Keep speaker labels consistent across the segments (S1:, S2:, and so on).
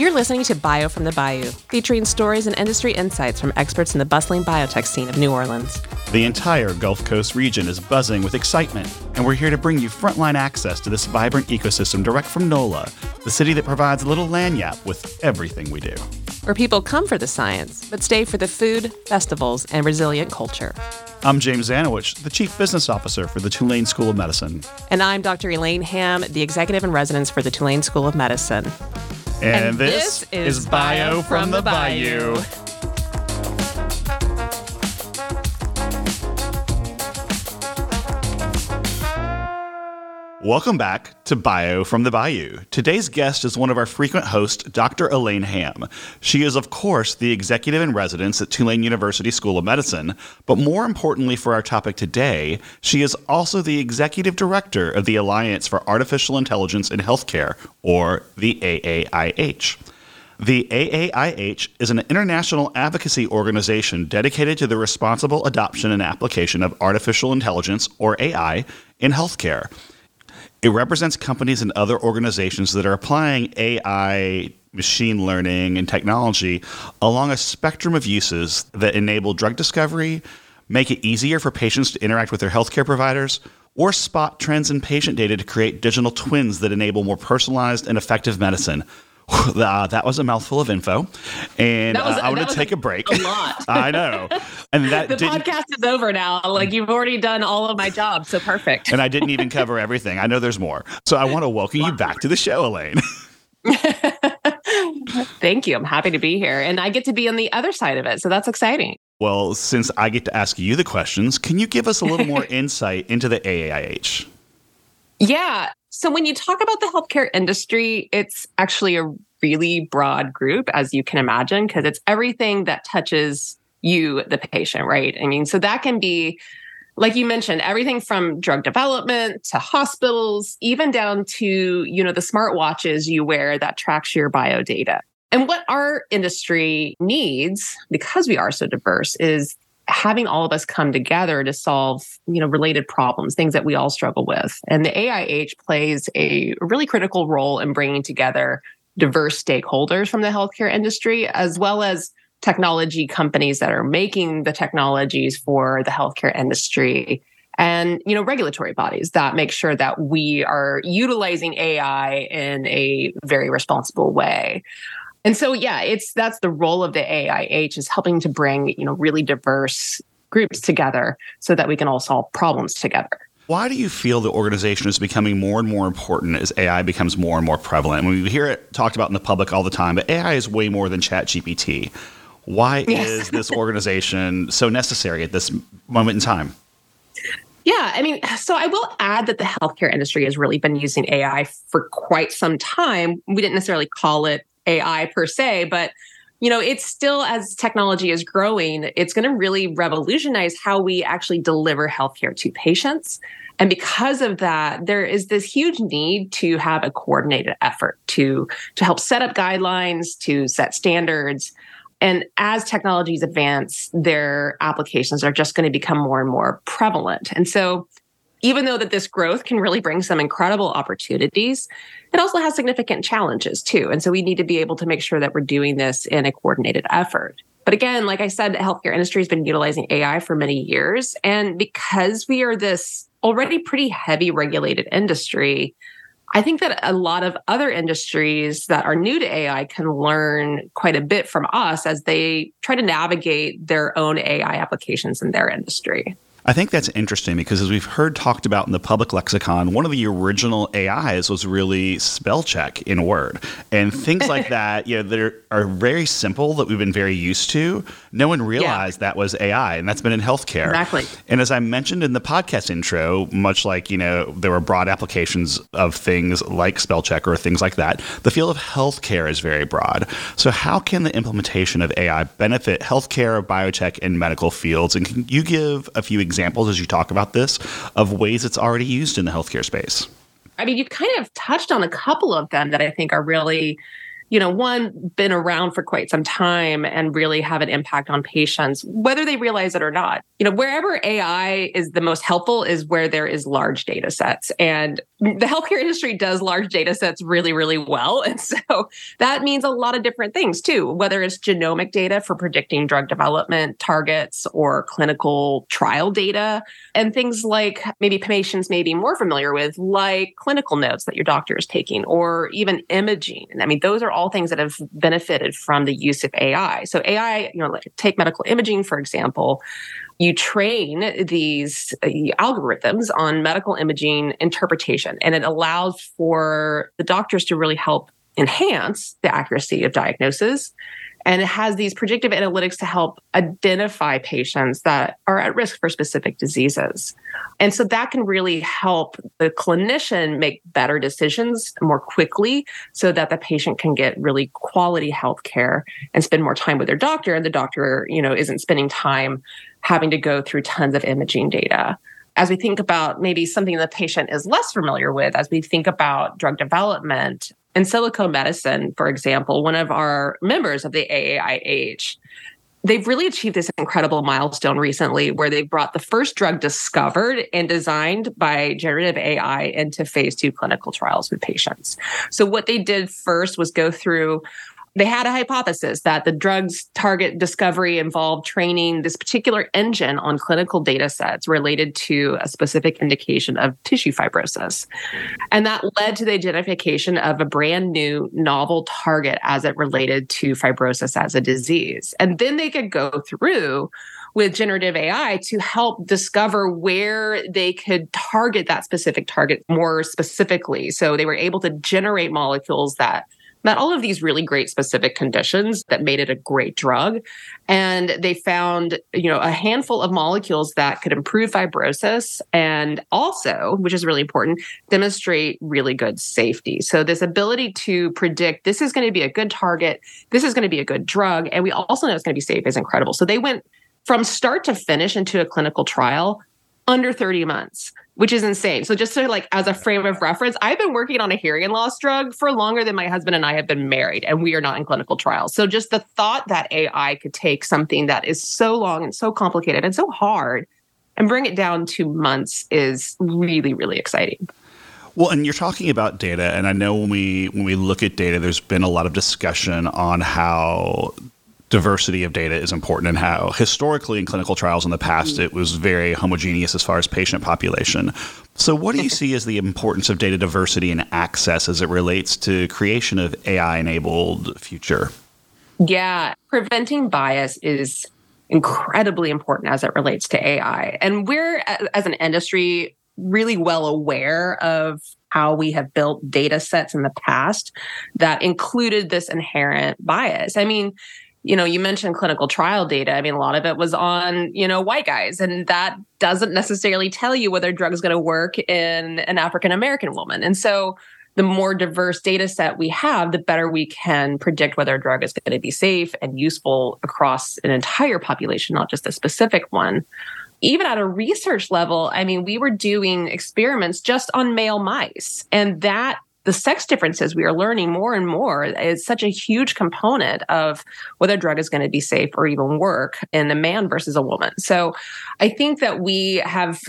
S1: You're listening to Bio from the Bayou, featuring stories and industry insights from experts in the bustling biotech scene of New Orleans.
S2: The entire Gulf Coast region is buzzing with excitement, and we're here to bring you frontline access to this vibrant ecosystem direct from NOLA, the city that provides Little Lagniappe with everything we do.
S1: Where people come for the science, but stay for the food, festivals, and resilient culture.
S2: I'm James Zanewicz, the Chief Business Officer for the Tulane School of Medicine.
S1: And I'm Dr. Elaine Hamm, the Executive in Residence for the Tulane School of Medicine.
S2: And,
S1: And
S2: this,
S1: this
S2: is Bio from the Bayou. Welcome back to Bio from the Bayou. Today's guest is one of our frequent hosts, Dr. Elaine Hamm. She is, of course, the executive in residence at Tulane University School of Medicine, but more importantly for our topic today, she is also the executive director of the Alliance for Artificial Intelligence in Healthcare, or the AAIH. The AAIH is an international advocacy organization dedicated to the responsible adoption and application of artificial intelligence, or AI, in healthcare. It represents companies and other organizations that are applying AI, machine learning, and technology along a spectrum of uses that enable drug discovery, make it easier for patients to interact with their healthcare providers, or spot trends in patient data to create digital twins that enable more personalized and effective medicine. Uh, that was a mouthful of info, and
S3: was-
S2: uh, I want to take a, break.
S3: a lot.
S2: I know, and that
S3: The podcast is over now. Like you've already done all of my job, so perfect.
S2: and I didn't even cover everything. I know there's more, so I want to welcome you back to the show, Elaine.
S3: Thank you. I'm happy to be here, and I get to be on the other side of it, so that's exciting.
S2: Well, since I get to ask you the questions, can you give us a little more insight into the AAIH?
S3: Yeah. So when you talk about the healthcare industry, it's actually a really broad group, as you can imagine, because it's everything that touches you, the patient, right? I mean, so that can be, like you mentioned, everything from drug development to hospitals, even down to, you know, the smartwatches you wear that tracks your bio data. And what our industry needs, because we are so diverse, is having all of us come together to solve you know related problems things that we all struggle with. And the aih plays a really critical role in bringing together diverse stakeholders from the healthcare industry as well as technology companies that are making the technologies for the healthcare industry and you know regulatory bodies that make sure that we are utilizing ai in a very responsible way and so, yeah, it's that's the role of the AIH is helping to bring you know really diverse groups together so that we can all solve problems together.
S2: Why do you feel the organization is becoming more and more important as AI becomes more and more prevalent? We hear it talked about in the public all the time, but AI is way more than ChatGPT. Why
S3: Yes.
S2: is this organization so necessary at this moment in time?
S3: Yeah, I mean, so I will add that the healthcare industry has really been using AI for quite some time. We didn't necessarily call it AI per se, but you know, it's still as technology is growing, it's going to really revolutionize how we actually deliver healthcare to patients. And because of that, there is this huge need to have a coordinated effort to to help set up guidelines, to set standards. And as technologies advance, their applications are just going to become more and more prevalent. And so even though that this growth can really bring some incredible opportunities, it also has significant challenges too. And so we need to be able to make sure that we're doing this in a coordinated effort. But again, like I said, the healthcare industry has been utilizing AI for many years. And because we are this already pretty heavy regulated industry, I think that a lot of other industries that are new to AI can learn quite a bit from us as they try to navigate their own AI applications in their industry.
S2: I think that's interesting because as we've heard talked about in the public lexicon, one of the original AIs was really spell check in Word. And things like that, you know, that are very simple that we've been very used to. No one realized that was AI, and that's been in healthcare.
S3: Exactly.
S2: And as I mentioned in the podcast intro, much like, you know, there were broad applications of things like spell check or things like that, the field of healthcare is very broad. So how can the implementation of AI benefit healthcare, biotech, and medical fields? And can you give a few examples as you talk about this of ways it's already used in the healthcare space?
S3: I mean, you kind of touched on a couple of them that I think are really you know, one, been around for quite some time and really have an impact on patients, whether they realize it or not. You know, wherever AI is the most helpful is where there is large data sets. And the healthcare industry does large data sets really, really well. And so that means a lot of different things too, whether it's genomic data for predicting drug development targets or clinical trial data, and things like maybe patients may be more familiar with, like clinical notes that your doctor is taking, or even imaging. I mean, those are all things that have benefited from the use of AI. So AI, you know, like take medical imaging, for example, you train these uh, algorithms on medical imaging interpretation, and it allows for the doctors to really help enhance the accuracy of diagnosis and it has these predictive analytics to help identify patients that are at risk for specific diseases. And so that can really help the clinician make better decisions more quickly so that the patient can get really quality health care and spend more time with their doctor. And the doctor, you know, isn't spending time having to go through tons of imaging data as we think about maybe something the patient is less familiar with, as we think about drug development, Insilico Medicine, for example, one of our members of the AAIH, they've really achieved this incredible milestone recently where they've brought the first drug discovered and designed by generative AI into phase two clinical trials with patients. So, what they did first was go through they had a hypothesis that the drug's target discovery involved training this particular engine on clinical data sets related to a specific indication of tissue fibrosis. And that led to the identification of a brand new novel target as it related to fibrosis as a disease. And then they could go through with generative AI to help discover where they could target that specific target more specifically. So they were able to generate molecules that met all of these really great specific conditions that made it a great drug. And they found, you know, a handful of molecules that could improve fibrosis and also, which is really important, demonstrate really good safety. So this ability to predict this is going to be a good target, this is going to be a good drug, and we also know it's going to be safe is incredible. So they went from start to finish into a clinical trial under 30 months which is insane. So just to like as a frame of reference, I've been working on a hearing loss drug for longer than my husband and I have been married and we are not in clinical trials. So just the thought that AI could take something that is so long and so complicated and so hard and bring it down to months is really really exciting.
S2: Well, and you're talking about data, and I know when we when we look at data, there's been a lot of discussion on how diversity of data is important and how historically in clinical trials in the past mm. it was very homogeneous as far as patient population. So what do you see as the importance of data diversity and access as it relates to creation of AI enabled future?
S3: Yeah, preventing bias is incredibly important as it relates to AI. And we're as an industry really well aware of how we have built data sets in the past that included this inherent bias. I mean, you know, you mentioned clinical trial data. I mean, a lot of it was on, you know, white guys, and that doesn't necessarily tell you whether a drug is going to work in an African American woman. And so, the more diverse data set we have, the better we can predict whether a drug is going to be safe and useful across an entire population, not just a specific one. Even at a research level, I mean, we were doing experiments just on male mice, and that the sex differences we are learning more and more is such a huge component of whether a drug is going to be safe or even work in a man versus a woman. So I think that we have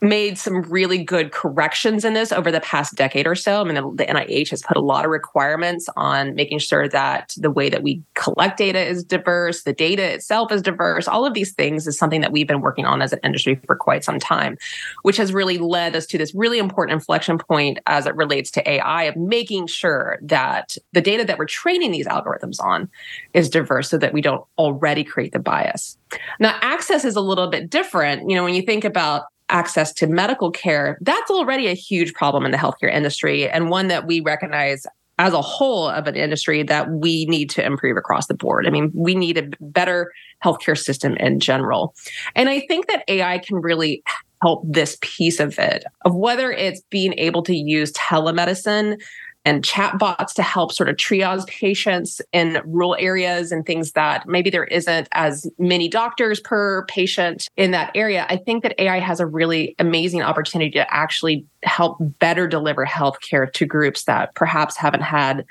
S3: made some really good corrections in this over the past decade or so. I mean, the, the NIH has put a lot of requirements on making sure that the way that we collect data is diverse, the data itself is diverse. All of these things is something that we've been working on as an industry for quite some time, which has really led us to this really important inflection point as it relates to AI AI of making sure that the data that we're training these algorithms on is diverse so that we don't already create the bias. Now, access is a little bit different. You know, when you think about access to medical care, that's already a huge problem in the healthcare industry and one that we recognize as a whole of an industry that we need to improve across the board. I mean, we need a better healthcare system in general. And I think that AI can really help this piece of it, of whether it's being able to use telemedicine and chatbots to help sort of triage patients in rural areas and things that maybe there isn't as many doctors per patient in that area. I think that AI has a really amazing opportunity to actually help better deliver healthcare to groups that perhaps haven't had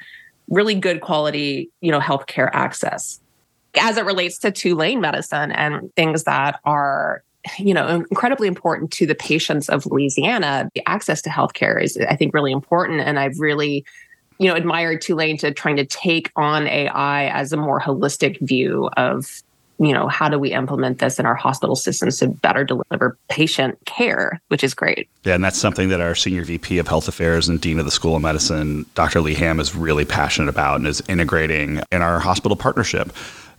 S3: really good quality, you know, healthcare access. As it relates to Tulane medicine and things that are you know incredibly important to the patients of Louisiana, the access to healthcare is I think really important and I've really you know admired Tulane to trying to take on AI as a more holistic view of you know, how do we implement this in our hospital systems to better deliver patient care, which is great.
S2: Yeah, and that's something that our senior VP of Health Affairs and Dean of the School of Medicine, Dr. Lee Hamm, is really passionate about and is integrating in our hospital partnership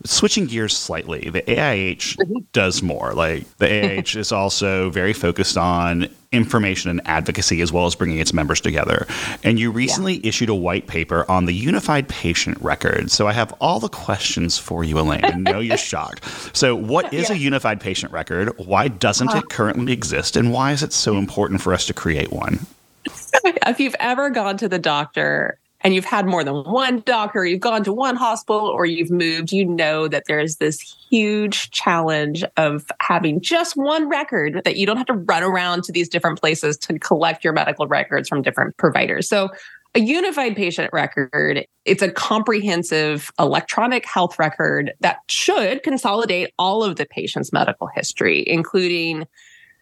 S2: switching gears slightly, the AIH mm-hmm. does more. Like the AIH is also very focused on information and advocacy as well as bringing its members together. And you recently yeah. issued a white paper on the unified patient record. So I have all the questions for you, Elaine. I know you're shocked. So, what is yeah. a unified patient record? Why doesn't uh, it currently exist? And why is it so important for us to create one?
S3: If you've ever gone to the doctor and you've had more than one doctor, you've gone to one hospital, or you've moved, you know that there's this huge challenge of having just one record that you don't have to run around to these different places to collect your medical records from different providers. So, a unified patient record, it's a comprehensive electronic health record that should consolidate all of the patient's medical history, including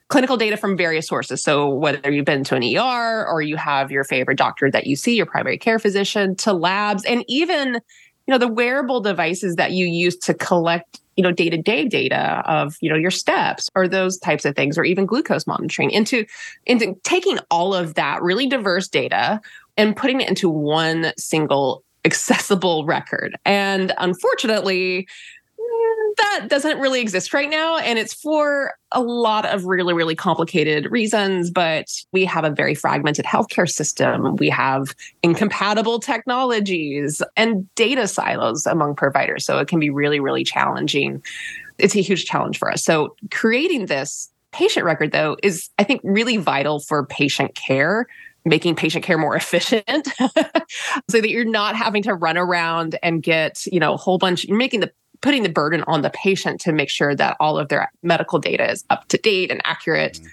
S3: clinical data from various sources. So whether you've been to an ER or you have your favorite doctor that you see, your primary care physician, to labs, and even you know the wearable devices that you use to collect you know day-to-day data of you know your steps or those types of things or even glucose monitoring into into taking all of that really diverse data and putting it into one single accessible record and unfortunately that doesn't really exist right now. And it's for a lot of really, really complicated reasons. But we have a very fragmented healthcare system. We have incompatible technologies and data silos among providers. So it can be really, really challenging. It's a huge challenge for us. So creating this patient record, though, is, I think, really vital for patient care making patient care more efficient so that you're not having to run around and get you know a whole bunch you're making the putting the burden on the patient to make sure that all of their medical data is up to date and accurate. Mm-hmm.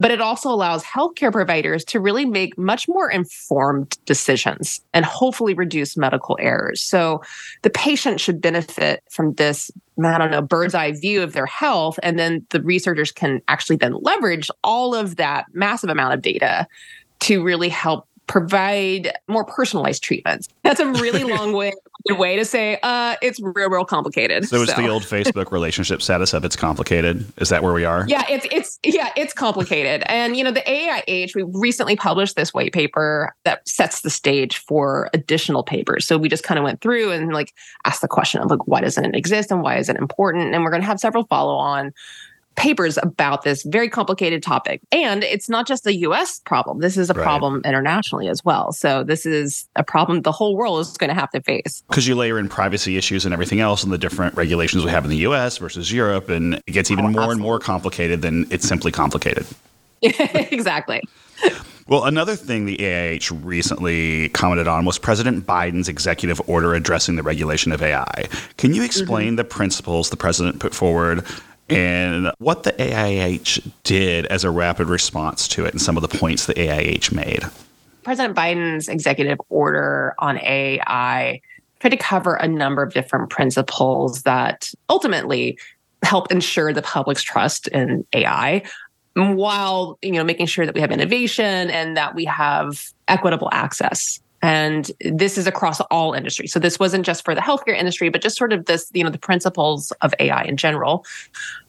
S3: But it also allows healthcare providers to really make much more informed decisions and hopefully reduce medical errors. So the patient should benefit from this, I don't know, bird's eye view of their health. And then the researchers can actually then leverage all of that massive amount of data to really help provide more personalized treatments. That's a really long way way to say uh, it's real, real complicated.
S2: So, so. it's the old Facebook relationship status of it's complicated. Is that where we are?
S3: Yeah, it's it's yeah, it's complicated. And you know, the AIH, we recently published this white paper that sets the stage for additional papers. So we just kind of went through and like asked the question of like why doesn't it exist and why is it important? And we're going to have several follow on papers about this very complicated topic. And it's not just a US problem. This is a right. problem internationally as well. So this is a problem the whole world is going to have to face.
S2: Because you layer in privacy issues and everything else and the different regulations we have in the US versus Europe and it gets even oh, more absolutely. and more complicated than it's simply complicated.
S3: exactly.
S2: Well, another thing the AIH recently commented on was President Biden's executive order addressing the regulation of AI. Can you explain mm-hmm. the principles the president put forward and what the AIH did as a rapid response to it and some of the points the AIH made.
S3: President Biden's executive order on AI tried to cover a number of different principles that ultimately help ensure the public's trust in AI while you know making sure that we have innovation and that we have equitable access and this is across all industries so this wasn't just for the healthcare industry but just sort of this you know the principles of ai in general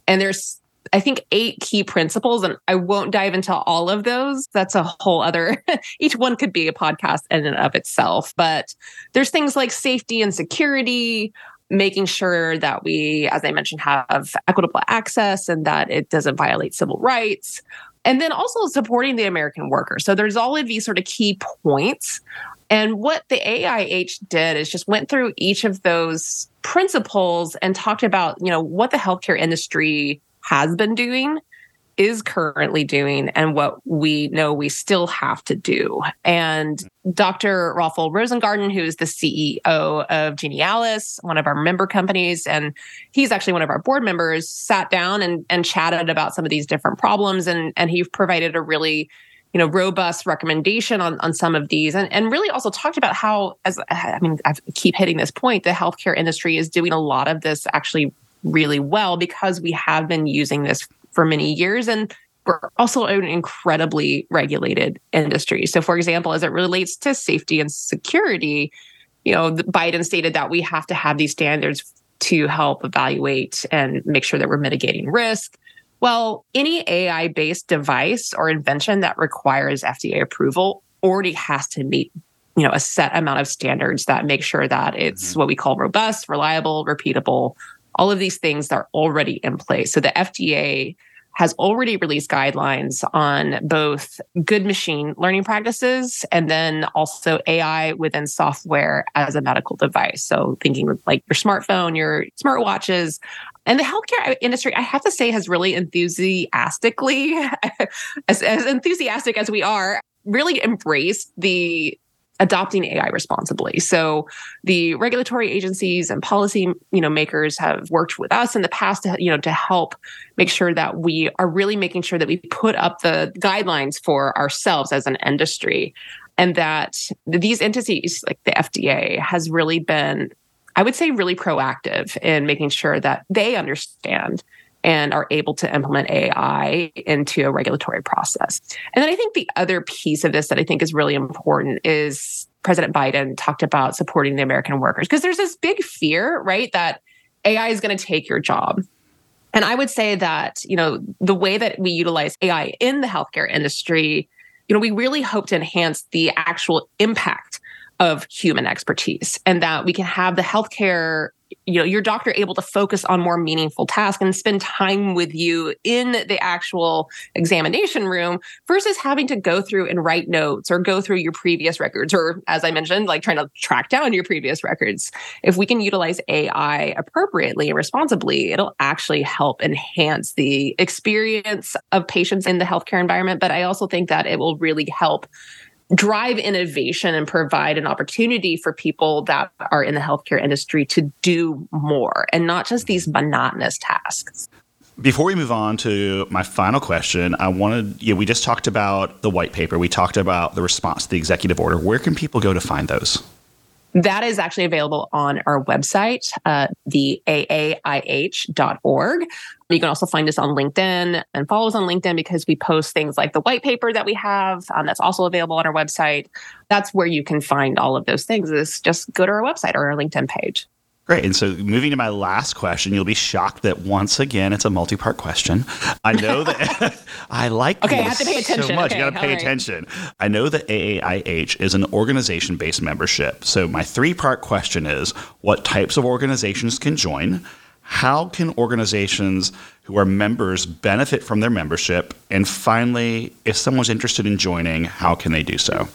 S3: and there's I think eight key principles, and I won't dive into all of those. That's a whole other, each one could be a podcast in and of itself. But there's things like safety and security, making sure that we, as I mentioned, have equitable access and that it doesn't violate civil rights. And then also supporting the American worker. So there's all of these sort of key points and what the AIH did is just went through each of those principles and talked about, you know, what the healthcare industry has been doing, is currently doing, and what we know we still have to do. And Dr. Rafael Rosengarten, who is the CEO of Genialis, one of our member companies, and he's actually one of our board members, sat down and, and chatted about some of these different problems. And, and he provided a really you know robust recommendation on, on some of these and, and really also talked about how as i mean i keep hitting this point the healthcare industry is doing a lot of this actually really well because we have been using this for many years and we're also an incredibly regulated industry so for example as it relates to safety and security you know biden stated that we have to have these standards to help evaluate and make sure that we're mitigating risk well, any AI based device or invention that requires FDA approval already has to meet you know a set amount of standards that make sure that it's mm-hmm. what we call robust reliable repeatable all of these things are already in place. So the fda has already released guidelines on both good machine learning practices and then also ai within software as a medical device. So thinking like your smartphone your smartwatches. And the healthcare industry, I have to say, has really enthusiastically, as, as enthusiastic as we are, really embraced the adopting AI responsibly. So the regulatory agencies and policy, you know, makers have worked with us in the past to, you know, to help make sure that we are really making sure that we put up the guidelines for ourselves as an industry and that these entities like the FDA has really been I would say really proactive in making sure that they understand and are able to implement AI into a regulatory process. And then I think the other piece of this that I think is really important is President Biden talked about supporting the American workers because there's this big fear, right, that AI is going to take your job. And I would say that, you know, the way that we utilize AI in the healthcare industry, you know, we really hope to enhance the actual impact of human expertise and that we can have the healthcare you know your doctor able to focus on more meaningful tasks and spend time with you in the actual examination room versus having to go through and write notes or go through your previous records or as i mentioned like trying to track down your previous records. If we can utilize ai appropriately and responsibly it'll actually help enhance the experience of patients in the healthcare environment but i also think that it will really help drive innovation and provide an opportunity for people that are in the healthcare industry to do more and not just these monotonous tasks.
S2: Before we move on to my final question, I wanted, you know, we just talked about the white paper. We talked about the response to the executive order. Where can people go to find those?
S3: That is actually available on our website, uh, the aaih.org. You can also find us on LinkedIn and follow us on LinkedIn because we post things like the white paper that we have. Um, that's also available on our website. That's where you can find all of those things. Is just go to our website or our LinkedIn page.
S2: Great. And so moving to my last question, you'll be shocked that once again it's a multi-part question. I know that I like
S3: okay, I have to pay attention.
S2: so much.
S3: Okay,
S2: you got to pay attention. I know that AAIH is an organization-based membership. So my three-part question is: What types of organizations can join? How can organizations who are members benefit from their membership? And finally, if someone's interested in joining, how can they do so?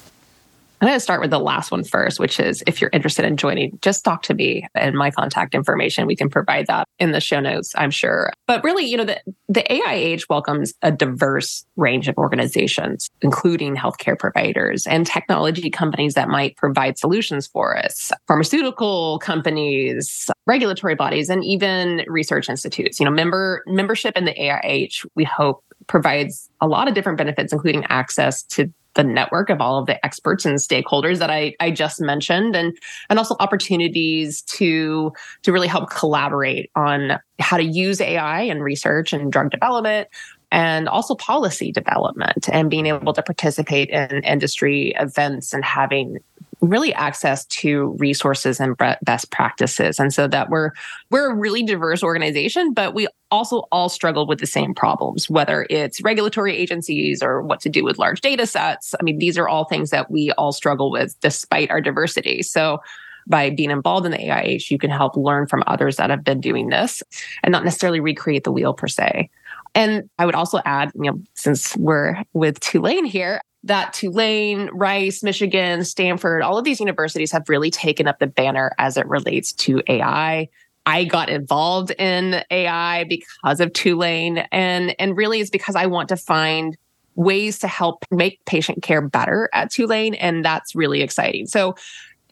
S3: I'm going to start with the last one first, which is if you're interested in joining, just talk to me and my contact information. We can provide that in the show notes, I'm sure. But really, you know, the, the AIH welcomes a diverse range of organizations, including healthcare providers and technology companies that might provide solutions for us, pharmaceutical companies, regulatory bodies, and even research institutes. You know, member membership in the AIH, we hope provides a lot of different benefits, including access to the network of all of the experts and stakeholders that I, I just mentioned and and also opportunities to to really help collaborate on how to use AI and research and drug development and also policy development and being able to participate in industry events and having really access to resources and best practices. And so that we're we're a really diverse organization but we also all struggle with the same problems whether it's regulatory agencies or what to do with large data sets. I mean these are all things that we all struggle with despite our diversity. So by being involved in the AIH, you can help learn from others that have been doing this and not necessarily recreate the wheel per se. And I would also add, you know, since we're with Tulane here, that Tulane, Rice, Michigan, Stanford, all of these universities have really taken up the banner as it relates to AI. I got involved in AI because of Tulane and and really is because I want to find ways to help make patient care better at Tulane and that's really exciting. So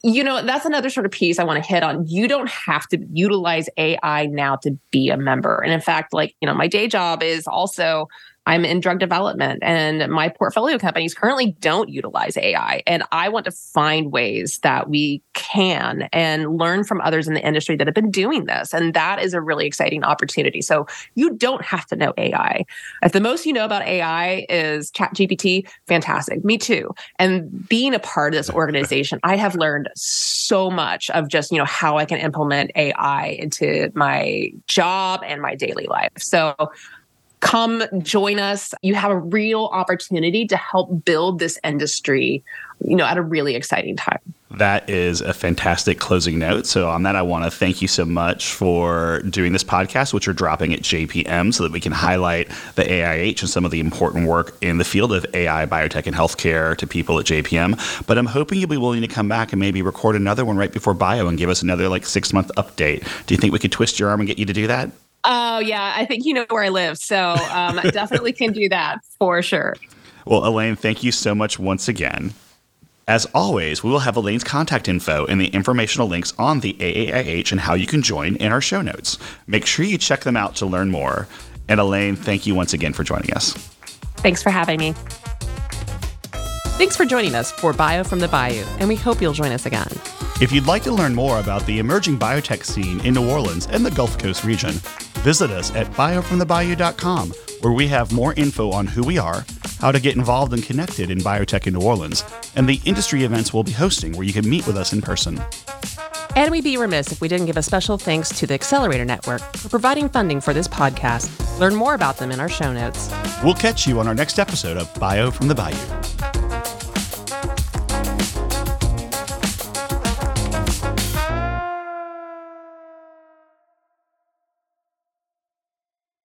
S3: you know, that's another sort of piece I want to hit on. You don't have to utilize AI now to be a member. And in fact, like, you know, my day job is also I'm in drug development and my portfolio companies currently don't utilize AI. And I want to find ways that we can and learn from others in the industry that have been doing this. And that is a really exciting opportunity. So you don't have to know AI. If the most you know about AI is ChatGPT, fantastic. Me too. And being a part of this organization, I have learned so much of just, you know, how I can implement AI into my job and my daily life. So come join us. You have a real opportunity to help build this industry, you know, at a really exciting time.
S2: That is a fantastic closing note. So, on that, I want to thank you so much for doing this podcast, which you're dropping at JPM, so that we can highlight the AIH and some of the important work in the field of AI, biotech, and healthcare to people at JPM. But I'm hoping you'll be willing to come back and maybe record another one right before bio and give us another like six month update. Do you think we could twist your arm and get you to do that?
S3: Oh, yeah. I think you know where I live. So, um, definitely can do that for sure.
S2: Well, Elaine, thank you so much once again. As always, we will have Elaine's contact info and the informational links on the AAIH and how you can join in our show notes. Make sure you check them out to learn more. And Elaine, thank you once again for joining us.
S3: Thanks for having me.
S1: Thanks for joining us for Bio from the Bayou, and we hope you'll join us again.
S2: If you'd like to learn more about the emerging biotech scene in New Orleans and the Gulf Coast region, visit us at biofromthebayou.com, where we have more info on who we are, how to get involved and connected in biotech in New Orleans, and the industry events we'll be hosting where you can meet with us in person.
S1: And we'd be remiss if we didn't give a special thanks to the Accelerator Network for providing funding for this podcast. Learn more about them in our show notes.
S2: We'll catch you on our next episode of Bio from the Bayou.